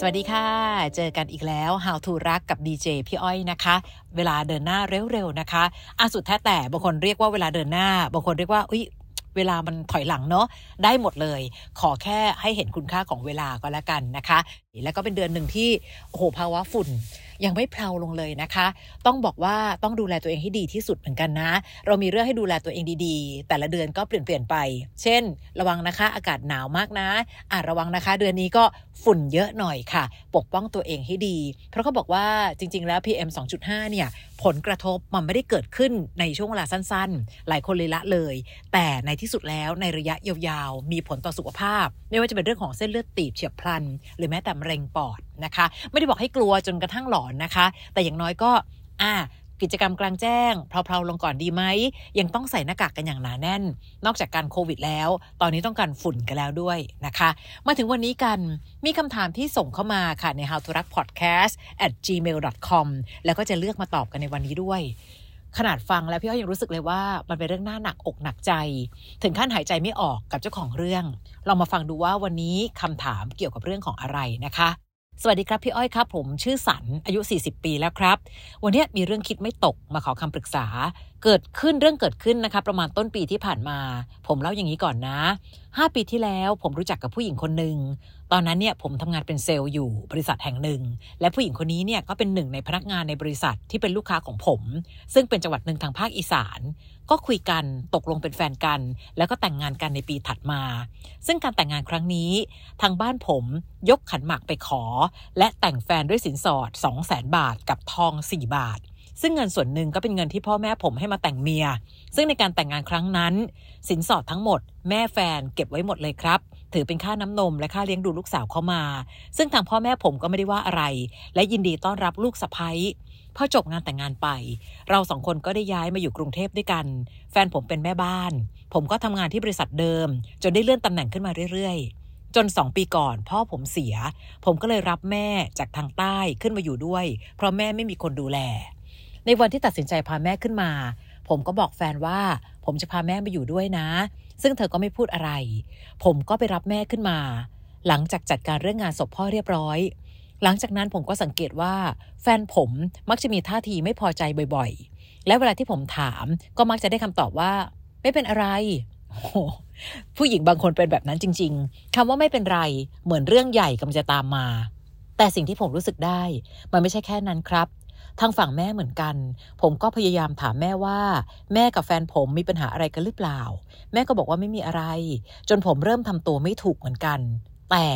สวัสดีค่ะ เจอกันอีกแล้ว How to รักกับดีเจพี่อ้อยนะคะ เวลาเดินหน้าเร็วๆนะคะอาสุดแท้แต่บางคนเรียกว่าเวลาเดินหน้า บางคนเรียกว่าอุ้ยเวลามันถอยหลังเนาะได้หมดเลย ขอแค่ให้เห็นคุณค่าของเวลาก็แล้วกันนะคะ แล้วก็เป็นเดือนหนึ่งที่โอ้โหภาวะฝุ่น ยังไม่เพลาลงเลยนะคะ ต้องบอกว่าต้องดูแลตัวเองให้ดีที่สุดเหมือนกันนะ เรามีเรื่องให้ดูแลตัวเองดีๆ แต่ละเดือนก็เปลี่ยนเปลี่ยนไป เช่น ระวังนะคะ อากาศหนาวมากนะอะระวังนะคะ เดือนนี้ก็ฝุ่นเยอะหน่อยค่ะ ปกป้องตัวเองให้ดี เพราะเขาบอกว่าจริง ๆ แล้ว PM 2.5 เนี่ย ผลกระทบมันไม่ได้เกิดขึ้นในช่วงเวลาสั้น ๆ หลายคนเลยละเลย แต่ในที่สุดแล้วในระยะยาวๆ มีผลต่อสุขภาพ ไม่ว่าจะเป็นเรื่องของเส้นเลือดตีบเฉียบพลัน หรือแม้แต่มะเร็งปอด นะคะ ไม่ได้บอกให้กลัวจนกระทั่งหลอนนะคะ แต่อย่างน้อยก็อ่ากิจกรรมกลางแจ้งเพลาๆลงก่อนดีไหม ยังต้องใส่หน้ากากกันอย่างหนาแน่น นอกจากการโควิดแล้ว ตอนนี้ต้องการฝุ่นกันแล้วด้วยนะคะ มาถึงวันนี้กันมีคำถามที่ส่งเข้ามาค่ะใน how to รัก podcast at gmail com แล้วก็จะเลือกมาตอบกันในวันนี้ด้วย ขนาดฟังแล้วพี่อ้อยยังรู้สึกเลยว่า มันเป็นเรื่องหน่าหนักอกหนักใจ ถึงขั้นหายใจไม่ออกกับเจ้าของเรื่องเรามาฟังดูว่าวันนี้คำถามเกี่ยวกับเรื่องของอะไรนะคะ สวัสดีครับพี่อ้อยครับ ผมชื่อสันอายุ 40 ปีแล้วครับ วันนี้มีเรื่องคิดไม่ตกมาขอคำปรึกษา เกิดขึ้นเรื่องเกิดขึ้นนะคะ ประมาณต้นปีที่ผ่านมา ผมเล่าอย่างนี้ก่อนนะ 5ปีที่แล้วผมรู้จักกับผู้หญิงคนหนึ่งตอนนั้นเนี่ยผมทำงานเป็นเซลล์อยู่บริษัทแห่งหนึ่ง และผู้หญิงคนนี้เนี่ยก็เป็นหนึ่งในพนักงานในบริษัทที่เป็นลูกค้าของผม ซึ่งเป็นจังหวัดหนึ่งทางภาคอีสาน ก็คุยกันตกลงเป็นแฟนกัน แล้วก็แต่งงานกันในปีถัดมา ซึ่งการแต่งงานครั้งนี้ ทางบ้านผมยกขันหมากไปขอ และแต่งแฟนด้วยสินสอด 2 0 0 0 0 0บาทกับทอง 4 บาท ซึ่งเงินส่วนหนึ่งก็เป็นเงินที่พ่อแม่ผมให้มาแต่งเมีย ซึ่งในการแต่งงานครั้งนั้น สินสอดทั้งหมด แม่แฟนเก็บไว้หมดเลยครับ ถือเป็นค่าน้ำนมและค่าเลี้ยงดูลูกสาวเข้ามา ซึ่งทางพ่อแม่ผมก็ไม่ได้ว่าอะไร และยินดีต้อนรับลูกสะใภ้พอจบงานแต่งงานไป เราสองคนก็ได้ย้ายมาอยู่กรุงเทพด้วยกัน แฟนผมเป็นแม่บ้าน ผมก็ทำงานที่บริษัทเดิม จนได้เลื่อนตำแหน่งขึ้นมาเรื่อยๆจนสองปีก่อน พ่อผมเสีย ผมก็เลยรับแม่จากทางใต้ขึ้นมาอยู่ด้วย เพราะแม่ไม่มีคนดูแล ในวันที่ตัดสินใจพาแม่ขึ้นมา ผมก็บอกแฟนว่า ผมจะพาแม่มาอยู่ด้วยนะ ซึ่งเธอก็ไม่พูดอะไร ผมก็ไปรับแม่ขึ้นมา หลังจากจัดการเรื่องงานศพพ่อเรียบร้อย หลังจากนั้นผมก็สังเกตว่า แฟนผมมักจะมีท่าทีไม่พอใจบ่อยๆ และเวลาที่ผมถามก็มักจะได้คำตอบว่า ไม่เป็นอะไรโอ้ผู้หญิงบางคนเป็นแบบนั้นจริง ๆ คำว่าไม่เป็นไร เหมือนเรื่องใหญ่กำลังจะตามมา แต่สิ่งที่ผมรู้สึกได้ มันไม่ใช่แค่นั้นครับ ทางฝั่งแม่เหมือนกัน ผมก็พยายามถามแม่ว่าแม่กับแฟนผมมีปัญหาอะไรกันหรือเปล่า แม่ก็บอกว่าไม่มีอะไร จนผมเริ่มทำตัวไม่ถูกเหมือนกัน แต่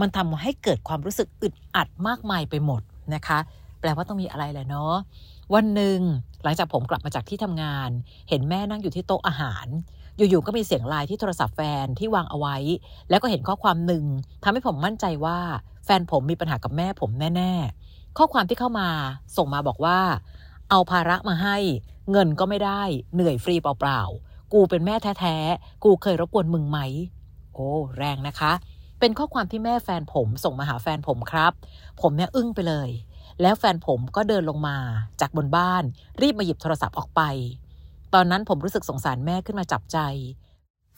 มันทำให้เกิดความรู้สึกอึดอัดมากมายไปหมดนะคะ แปลว่าต้องมีอะไรแหละเนาะวันหนึ่งหลังจากผมกลับมาจากที่ทำงาน เห็นแม่นั่งอยู่ที่โต๊ะอาหาร อยู่ๆก็มีเสียงไลน์ที่โทรศัพท์แฟนที่วางเอาไว้ แล้วก็เห็นข้อความหนึ่งทำให้ผมมั่นใจว่าแฟนผมมีปัญหากับแม่ผมแน่ๆ ข้อความที่เข้ามาส่งมาบอกว่า เอาภาระมาให้ เงินก็ไม่ได้เหนื่อยฟรีเปล่าๆกูเป็นแม่แท้ๆกูเคยรบกวนมึงไหม โอ้แรงนะคะ เป็นข้อความที่แม่แฟนผมส่งมาหาแฟนผมครับ ผมเนี่ยอึ้งไปเลย แล้วแฟนผมก็เดินลงมาจากบนบ้าน รีบมาหยิบโทรศัพท์ออกไป ตอนนั้นผมรู้สึกสงสารแม่ขึ้นมาจับใจ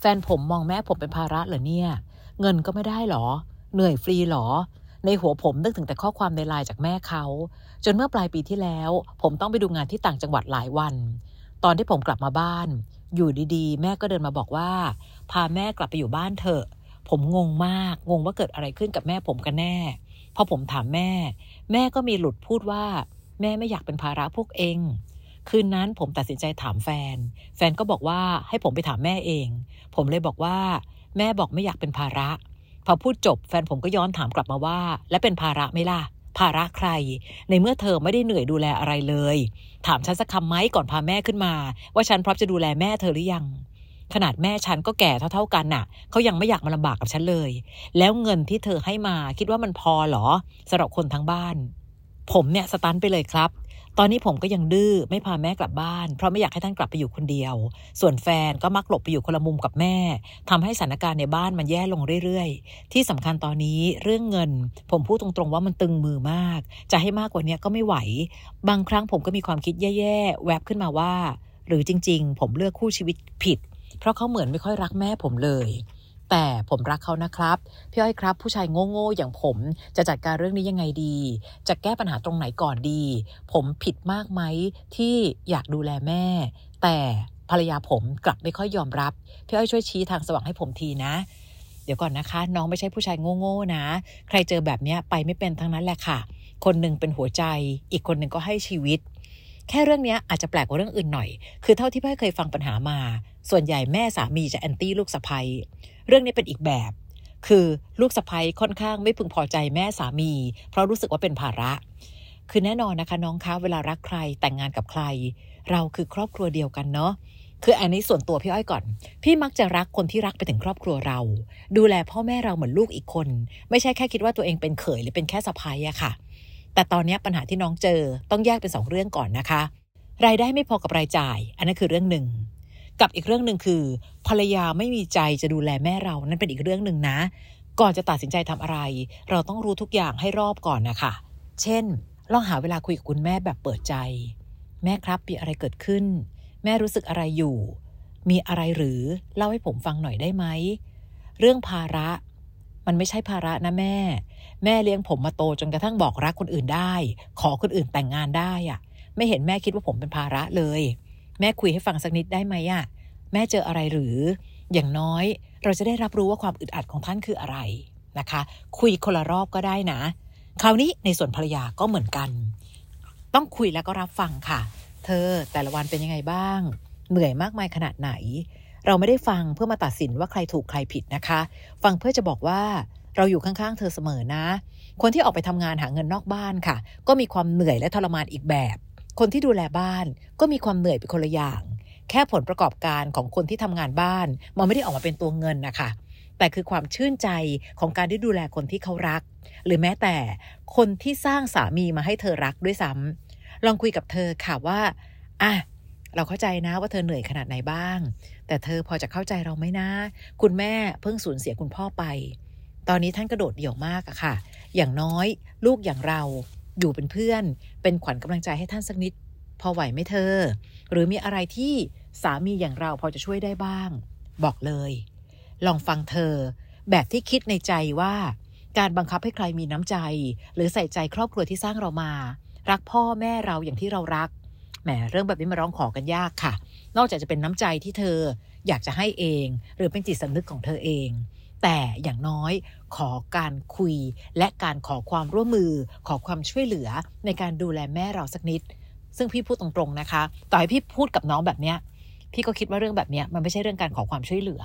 แฟนผมมองแม่ผมเป็นภาระเหรอเนี่ย เงินก็ไม่ได้หรอ เหนื่อยฟรีหรอ ในหัวผมนึกถึงแต่ข้อความในไลน์จากแม่เขาจนเมื่อปลายปีที่แล้ว ผมต้องไปดูงานที่ต่างจังหวัดหลายวัน ตอนที่ผมกลับมาบ้าน อยู่ดีๆ แม่ก็เดินมาบอกว่า พาแม่กลับไปอยู่บ้านเถอะ ผมงงมากงงว่าเกิดอะไรขึ้นกับแม่ผมกันแน่พอผมถามแม่ แม่ก็มีหลุดพูดว่า แม่ไม่อยากเป็นภาระพวกเองคืนนั้นผมตัดสินใจถามแฟน แฟนก็บอกว่าให้ผมไปถามแม่เอง ผมเลยบอกว่า แม่บอกไม่อยากเป็นภาระ พอพูดจบแฟนผมก็ย้อนถามกลับมาว่าและเป็นภาระไหมล่ะภาระใคร ในเมื่อเธอไม่ได้เหนื่อยดูแลอะไรเลย ถามฉันสักคำไหมก่อนพาแม่ขึ้นมา ว่าฉันพร้อมจะดูแลแม่เธอหรือยัง ขนาดแม่ฉันก็แก่เท่าๆกันน่ะเขายังไม่อยากมาลำบากกับฉันเลย แล้วเงินที่เธอให้มาคิดว่ามันพอหรอสำหรับคนทั้งบ้าน ผมเนี่ยสตันไปเลยครับ ตอนนี้ผมก็ยังดื้อไม่พาแม่กลับบ้านเพราะไม่อยากให้ท่านกลับไปอยู่คนเดียว ส่วนแฟนก็มักหลบไปอยู่คนละมุมกับแม่ทำให้สถานการณ์ในบ้านมันแย่ลงเรื่อยๆ ที่สำคัญตอนนี้เรื่องเงิน ผมพูดตรงๆว่ามันตึงมือมาก จะให้มากกว่านี้ก็ไม่ไหว บางครั้งผมก็มีความคิดแย่ๆแวบขึ้นมาว่า หรือจริง ๆ ผมเลือกคู่ชีวิตผิด เพราะเขาเหมือนไม่ค่อยรักแม่ผมเลย แต่ผมรักเขานะครับพี่อ้อยครับ ผู้ชายโง่ๆอย่างผมจะจัดการเรื่องนี้ยังไงดี จะแก้ปัญหาตรงไหนก่อนดี ผมผิดมากไหมที่อยากดูแลแม่ แต่ภรรยาผมกลับไม่ค่อยยอมรับพี่อ้อยช่วยชี้ทางสว่างให้ผมทีนะ เดี๋ยวก่อนนะคะ น้องไม่ใช่ผู้ชายโง่ๆนะ ใครเจอแบบนี้ไปไม่เป็นทั้งนั้นแหละค่ะ คนหนึ่งเป็นหัวใจ อีกคนหนึ่งก็ให้ชีวิตแค่เรื่องนี้อาจจะแปลกกว่าเรื่องอื่นหน่อย คือเท่าที่พี่เคยฟังปัญหามา ส่วนใหญ่แม่สามีจะแอนตี้ลูกสะใภ้ เรื่องนี้เป็นอีกแบบคือลูกสะพ้ยค่อนข้างไม่พึงพอใจแม่สามี เพราะรู้สึกว่าเป็นภาระ คือแน่นอนนะคะน้องคะเวลารักใครแต่งงานกับใคร เราคือครอบครัวเดียวกันเนาะคืออันนี้ส่วนตัวพี่อ้อยก่อน พี่มักจะรักคนที่รักไปถึงครอบครัวเรา ดูแลพ่อแม่เราเหมือนลูกอีกคน ไม่ใช่แค่คิดว่าตัวเองเป็นเขยหรือเป็นแค่สะพ้ายอะค่ะ แต่ตอนนี้ปัญหาที่น้องเจอต้องแยกเป็นสองเรื่องก่อนนะคะ รายได้ไม่พอกับรายจ่าย อันนั้นคือเรื่องหนึ่ง กับอีกเรื่องหนึ่งคือ ภรรยาไม่มีใจจะดูแลแม่เรานั่นเป็นอีกเรื่องหนึ่งนะ ก่อนจะตัดสินใจทำอะไร เราต้องรู้ทุกอย่างให้รอบก่อนนะคะเช่น ลองหาเวลาคุยกับคุณแม่แบบเปิดใจ แม่ครับมีอะไรเกิดขึ้น แม่รู้สึกอะไรอยู่ มีอะไรหรือเล่าให้ผมฟังหน่อยได้ไหมเรื่องภาระ มันไม่ใช่ภาระนะแม่ แม่เลี้ยงผมมาโตจนกระทั่งบอกรักคนอื่นได้ ขอคนอื่นแต่งงานได้อะไม่เห็นแม่คิดว่าผมเป็นภาระเลย แม่คุยให้ฟังสักนิดได้ไหมอะแม่เจออะไรหรืออย่างน้อยเราจะได้รับรู้ว่าความอึดอัดของท่านคืออะไรนะคะ คุยคนละรอบก็ได้นะ คราวนี้ในส่วนภรรยาก็เหมือนกัน ต้องคุยแล้วก็รับฟังค่ะ เธอแต่ละวันเป็นยังไงบ้าง เหนื่อยมากมายขนาดไหน เราไม่ได้ฟังเพื่อมาตัดสินว่าใครถูกใครผิดนะคะ ฟังเพื่อจะบอกว่าเราอยู่ข้างๆ เธอเสมอนะ คนที่ออกไปทำงานหาเงินนอกบ้านค่ะ ก็มีความเหนื่อยและทรมานอีกแบบ คนที่ดูแลบ้านก็มีความเหนื่อยเป็นคนละอย่าง แค่ผลประกอบการของคนที่ทำงานบ้าน มันไม่ได้ออกมาเป็นตัวเงินนะคะแต่คือความชื่นใจของการได้ดูแลคนที่เขารัก หรือแม้แต่คนที่สร้างสามีมาให้เธอรักด้วยซ้ำลองคุยกับเธอค่ะว่าอะเราเข้าใจนะว่าเธอเหนื่อยขนาดไหนบ้าง แต่เธอพอจะเข้าใจเราไหมนะ คุณแม่เพิ่งสูญเสียคุณพ่อไป ตอนนี้ท่านกระโดดเดี่ยวมากอะค่ะ อย่างน้อย ลูกอย่างเรา อยู่เป็นเพื่อนเป็นขวัญกำลังใจให้ท่านสักนิด พอไหวไหมเธอ หรือมีอะไรที่สามีอย่างเราพอจะช่วยได้บ้าง บอกเลย ลองฟังเธอ แบบที่คิดในใจว่า การบังคับให้ใครมีน้ำใจ หรือใส่ใจครอบครัวที่สร้างเรามา รักพ่อแม่เราอย่างที่เรารักแหมเรื่องแบบนี้มาร้องขอกันยากค่ะ นอกจากจะเป็นน้ำใจที่เธออยากจะให้เอง หรือเป็นจิตสำนึกของเธอเอง แต่อย่างน้อยขอการคุยและการขอความร่วมมือขอความช่วยเหลือในการดูแลแม่เราสักนิด ซึ่งพี่พูดตรงๆนะคะ ต่อให้พี่พูดกับน้องแบบเนี้ยพี่ก็คิดว่าเรื่องแบบเนี้ยมันไม่ใช่เรื่องการขอความช่วยเหลือ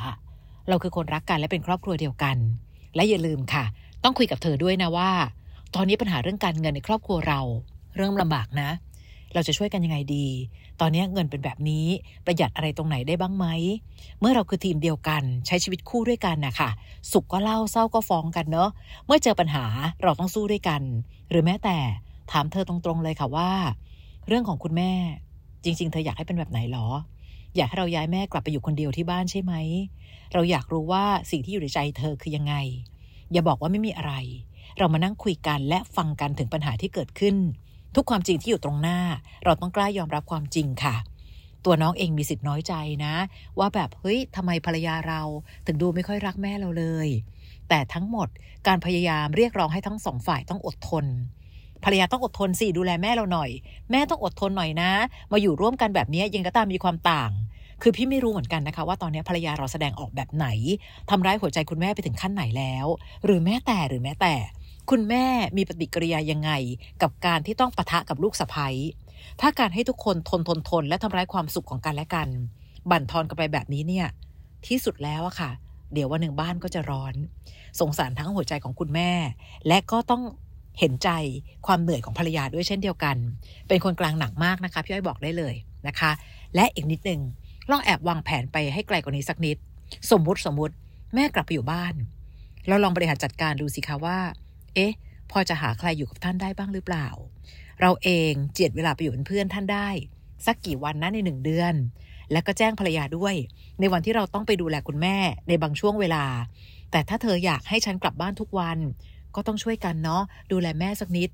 เราคือคนรักกันและเป็นครอบครัวเดียวกัน และอย่าลืมค่ะ ต้องคุยกับเธอด้วยนะว่า ตอนนี้ปัญหาเรื่องการเงินในครอบครัวเรา เริ่มลำบากนะ เราจะช่วยกันยังไงดี ตอนนี้เงินเป็นแบบนี้ประหยัดอะไรตรงไหนได้บ้างไหม เมื่อเราคือทีมเดียวกันใช้ชีวิตคู่ด้วยกันนะคะสุขก็เล่าเศร้าก็ฟ้องกันเนอะเมื่อเจอปัญหาเราต้องสู้ด้วยกัน หรือแม้แต่ถามเธอตรงๆเลยค่ะว่า เรื่องของคุณแม่ จริง ๆ เธออยากให้เป็นแบบไหนหรอ อยากให้เราย้ายแม่กลับไปอยู่คนเดียวที่บ้านใช่ไหมเราอยากรู้ว่าสิ่งที่อยู่ในใจเธอคือยังไง อย่าบอกว่าไม่มีอะไร เรามานั่งคุยกันและฟังกันถึงปัญหาที่เกิดขึ้น ความจริงที่อยู่ตรงหน้า เราต้องกล้ายอมรับความจริงค่ะ ตัวน้องเองมีสิทธิ์น้อยใจนะ ว่าแบบเฮ้ยทำไมภรรยาเราถึงดูไม่ค่อยรักแม่เราเลย แต่ทั้งหมดการพยายามเรียกร้องให้ทั้งสองฝ่ายต้องอดทนภรรยาต้องอดทนสิดูแลแม่เราหน่อย แม่ต้องอดทนหน่อยนะ มาอยู่ร่วมกันแบบนี้ยังก็ตามมีความต่าง คือพี่ไม่รู้เหมือนกันนะคะ ว่าตอนนี้ภรรยาเราแสดงออกแบบไหนทำร้ายหัวใจคุณแม่ไปถึงขั้นไหนแล้ว หรือแม้แต่หรือแม้แต่ คุณแม่มีปฏิกิริยายังไงกับการที่ต้องปะทะกับลูกสะใภ้ถ้าการให้ทุกคนทนทนทนและทำร้ายความสุขของกันและกัน บั่นทอนกันไปแบบนี้เนี่ย ที่สุดแล้วอะค่ะ เดี๋ยววันหนึ่งบ้านก็จะร้อน สงสารทั้งหัวใจของคุณแม่ และก็ต้องเห็นใจความเหนื่อยของภรรยาด้วยเช่นเดียวกัน เป็นคนกลางหนักมากนะคะพี่อ้อยบอกได้เลยนะคะ และอีกนิดนึงลองแอบวางแผนไปให้ไกลกว่านี้สักนิด สมมุติสมมุติแม่กลับไปอยู่บ้าน เราลองบริหารจัดการดูสิคะว่า เอ๊ะ พอจะหาใครอยู่กับท่านได้บ้างหรือเปล่า เราเองเจียดเวลาไปอยู่เป็นเพื่อนท่านได้ สักกี่วันนะในหนึ่งเดือน แล้วก็แจ้งภรรยาด้วย ในวันที่เราต้องไปดูแลคุณแม่ในบางช่วงเวลา แต่ถ้าเธออยากให้ฉันกลับบ้านทุกวัน ก็ต้องช่วยกันเนาะดูแลแม่สักนิด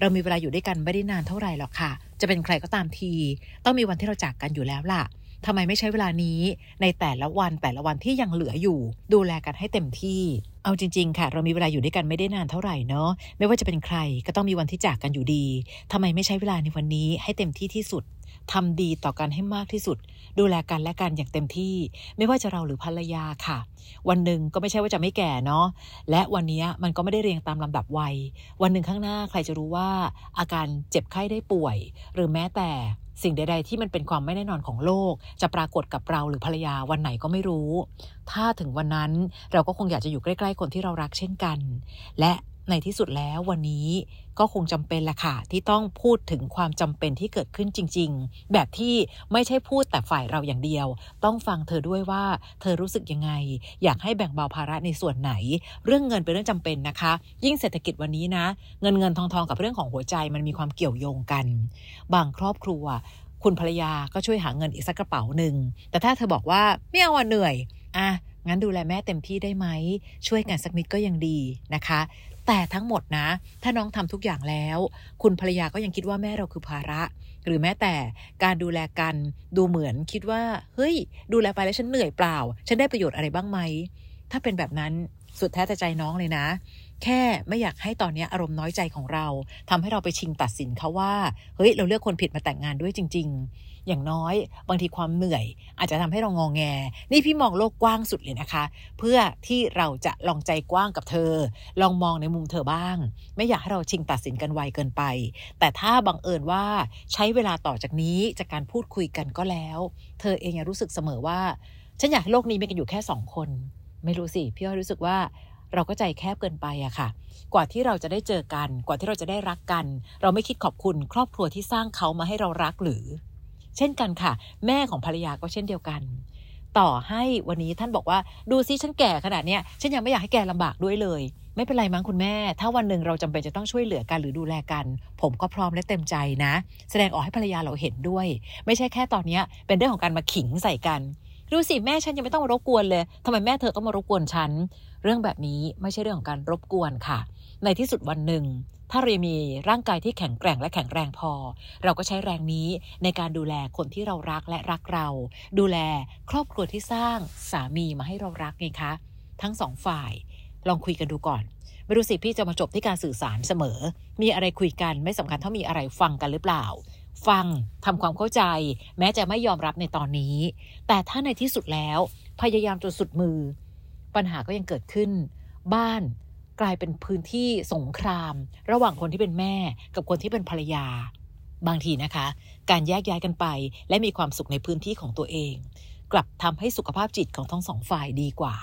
เรามีเวลาอยู่ด้วยกันไม่ได้นานเท่าไหร่หรอกค่ะ จะเป็นใครก็ตามที ต้องมีวันที่เราจากกันอยู่แล้วล่ะ ทำไมไม่ใช้เวลานี้ในแต่ละวันแต่ละวันที่ยังเหลืออยู่ ดูแลกันให้เต็มที่ เอาจริง ๆ ค่ะ เรามีเวลาอยู่ด้วยกันไม่ได้นานเท่าไหร่เนาะไม่ว่าจะเป็นใครก็ต้องมีวันที่จากกันอยู่ดีทำไมไม่ใช้เวลาในวันนี้ให้เต็มที่ที่สุด ทำดีต่อกันให้มากที่สุด ดูแลกันและกันอย่างเต็มที่ ไม่ว่าจะเราหรือภรรยาค่ะ วันหนึ่งก็ไม่ใช่ว่าจะไม่แก่เนาะและวันนี้มันก็ไม่ได้เรียงตามลำดับวัย วันหนึ่งข้างหน้าใครจะรู้ว่า อาการเจ็บไข้ได้ป่วย หรือแม้แต่สิ่งใด ๆ ที่มันเป็นความไม่แน่นอนของโลก จะปรากฏกับเราหรือภรรยาวันไหนก็ไม่รู้ ถ้าถึงวันนั้นเราก็คงอยากจะอยู่ใกล้ ๆ คนที่เรารักเช่นกัน และ ในที่สุดแล้ววันนี้ก็คงจำเป็นแหละค่ะที่ต้องพูดถึงความจำเป็นที่เกิดขึ้นจริง ๆ แบบที่ไม่ใช่พูดแต่ฝ่ายเราอย่างเดียว ต้องฟังเธอด้วยว่าเธอรู้สึกยังไง อยากให้แบ่งเบาภาระในส่วนไหน เรื่องเงินเป็นเรื่องจำเป็นนะคะ ยิ่งเศรษฐกิจวันนี้นะ เงินเงินทองทองกับเรื่องของหัวใจมันมีความเกี่ยวโยงกัน บางครอบครัว คุณภรรยาก็ช่วยหาเงินอีกสักกระเป๋าหนึ่งแต่ถ้าเธอบอกว่าไม่เอาเหนื่อยอะงั้นดูแลแม่เต็มที่ได้ไหม ช่วยกันสักนิดก็ยังดีนะคะ แต่ทั้งหมดนะ ถ้าน้องทำทุกอย่างแล้ว คุณภรรยาก็ยังคิดว่าแม่เราคือภาระ หรือแม้แต่การดูแลกันดูเหมือนคิดว่า เฮ้ย ดูแลไปแล้วฉันเหนื่อยเปล่า ฉันได้ประโยชน์อะไรบ้างไหม ถ้าเป็นแบบนั้นสุดแท้แต่ใจน้องเลยนะ แค่ไม่อยากให้ตอนนี้อารมณ์น้อยใจของเราทำให้เราไปชิงตัดสินเขาว่า เฮ้ย เราเลือกคนผิดมาแต่งงานด้วยจริง ๆ อย่างน้อย บางทีความเหนื่อย อาจจะทำให้เรางองแง นี่พี่มองโลกกว้างสุดเลยนะคะ เพื่อที่เราจะลองใจกว้างกับเธอ ลองมองในมุมเธอบ้าง ไม่อยากให้เราชิงตัดสินกันไวเกินไป แต่ถ้าบังเอิญว่าใช้เวลาต่อจากนี้จากการพูดคุยกันก็แล้ว เธอเองยังรู้สึกเสมอว่า ฉันอยากให้โลกนี้มีกันอยู่แค่สองคน ไม่รู้สิพี่อ้อยรู้สึกว่าเราก็ใจแคบเกินไปอะค่ะ กว่าที่เราจะได้เจอกัน กว่าที่เราจะได้รักกัน เราไม่คิดขอบคุณครอบครัวที่สร้างเขามาให้เรารักหรือ เช่นกันค่ะ แม่ของภรรยาก็เช่นเดียวกัน ต่อให้วันนี้ท่านบอกว่าดูซิฉันแก่ขนาดเนี้ยฉันยังไม่อยากให้แกลำบากด้วยเลย ไม่เป็นไรมั้งคุณแม่ ถ้าวันหนึ่งเราจำเป็นจะต้องช่วยเหลือกันหรือดูแลกัน ผมก็พร้อมและเต็มใจนะ แสดงออกให้ภรรยาเราเห็นด้วย ไม่ใช่แค่ตอนเนี้ยเป็นเรื่องของการมาขิงใส่กันดูสิแม่ฉันยังไม่ต้องมารบกวนเลยทำไมแม่เธอต้องมารบกวนฉัน เรื่องแบบนี้ไม่ใช่เรื่องของการรบกวนค่ะ ในที่สุดวันหนึ่ง ถ้าเรามีร่างกายที่แข็งแกร่งและแข็งแรงพอ เราก็ใช้แรงนี้ในการดูแลคนที่เรารักและรักเรา ดูแลครอบครัวที่สร้างสามีมาให้เรารักไงคะ ทั้งสองฝ่ายลองคุยกันดูก่อนไม่รู้สิพี่จะมาจบที่การสื่อสารเสมอ มีอะไรคุยกันไม่สำคัญเท่ามีอะไรฟังกันหรือเปล่า ฟังทำความเข้าใจ แม้จะไม่ยอมรับในตอนนี้ แต่ถ้าในที่สุดแล้ว พยายามจนสุดมือ ปัญหาก็ยังเกิดขึ้น บ้าน กลายเป็นพื้นที่สงคราม ระหว่างคนที่เป็นแม่กับคนที่เป็นภรรยา บางทีนะคะ การแยกย้ายกันไป และมีความสุขในพื้นที่ของตัวเอง กลับทำให้สุขภาพจิตของทั้งสองฝ่ายดีกว่า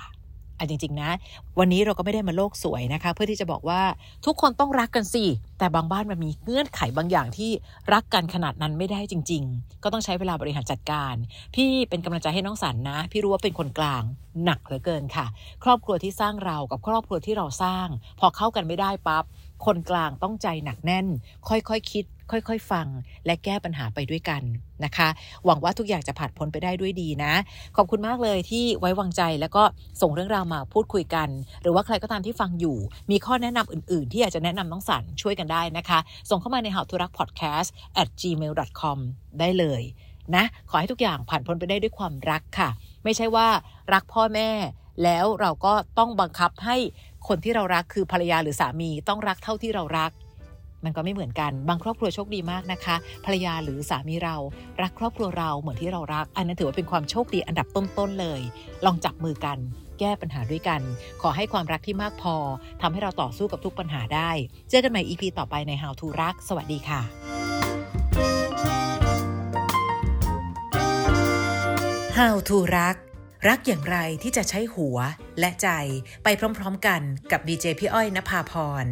อันจริงๆนะ วันนี้เราก็ไม่ได้มาโลกสวยนะคะ เพื่อที่จะบอกว่าทุกคนต้องรักกันสิ แต่บางบ้านมันมีเงื่อนไขบางอย่างที่รักกันขนาดนั้นไม่ได้จริง ๆ ก็ต้องใช้เวลาบริหารจัดการ พี่เป็นกำลังใจให้น้องสันนะ พี่รู้ว่าเป็นคนกลางหนักเหลือเกินค่ะ ครอบครัวที่สร้างเรากับครอบครัวที่เราสร้าง พอเข้ากันไม่ได้ปับ๊บคนกลางต้องใจหนักแน่น ค่อยๆคคิด ค่อยๆฟังและแก้ปัญหาไปด้วยกันนะคะ หวังว่าทุกอย่างจะผ่านพ้นไปได้ด้วยดีนะ ขอบคุณมากเลยที่ไว้วางใจแล้วก็ส่งเรื่องราวมาพูดคุยกัน หรือว่าใครก็ตามที่ฟังอยู่ มีข้อแนะนำอื่นๆ ที่อยากจะแนะนำน้องสันช่วยกันได้นะคะ ส่งเข้ามาใน how to รัก podcast at gmail com ได้เลยนะขอให้ทุกอย่างผ่านพ้นไปได้ด้วยความรักค่ะ ไม่ใช่ว่ารักพ่อแม่ แล้วเราก็ต้องบังคับให้คนที่เรารักคือภรรยาหรือสามีต้องรักเท่าที่เรารัก มันก็ไม่เหมือนกัน บางครอบครัวโชคดีมากนะคะ ภรรยาหรือสามีเรารักครอบครัวเราเหมือนที่เรารัก อันนั้นถือว่าเป็นความโชคดีอันดับต้นๆเลย ลองจับมือกัน แก้ปัญหาด้วยกัน ขอให้ความรักที่มากพอทำให้เราต่อสู้กับทุกปัญหาได้ เจอกันใหม่ EP ต่อไปใน How to รัก สวัสดีค่ะ How to รัก รักอย่างไรที่จะใช้หัวและใจไปพร้อมๆกันกับดีเจพี่อ้อยนภาพร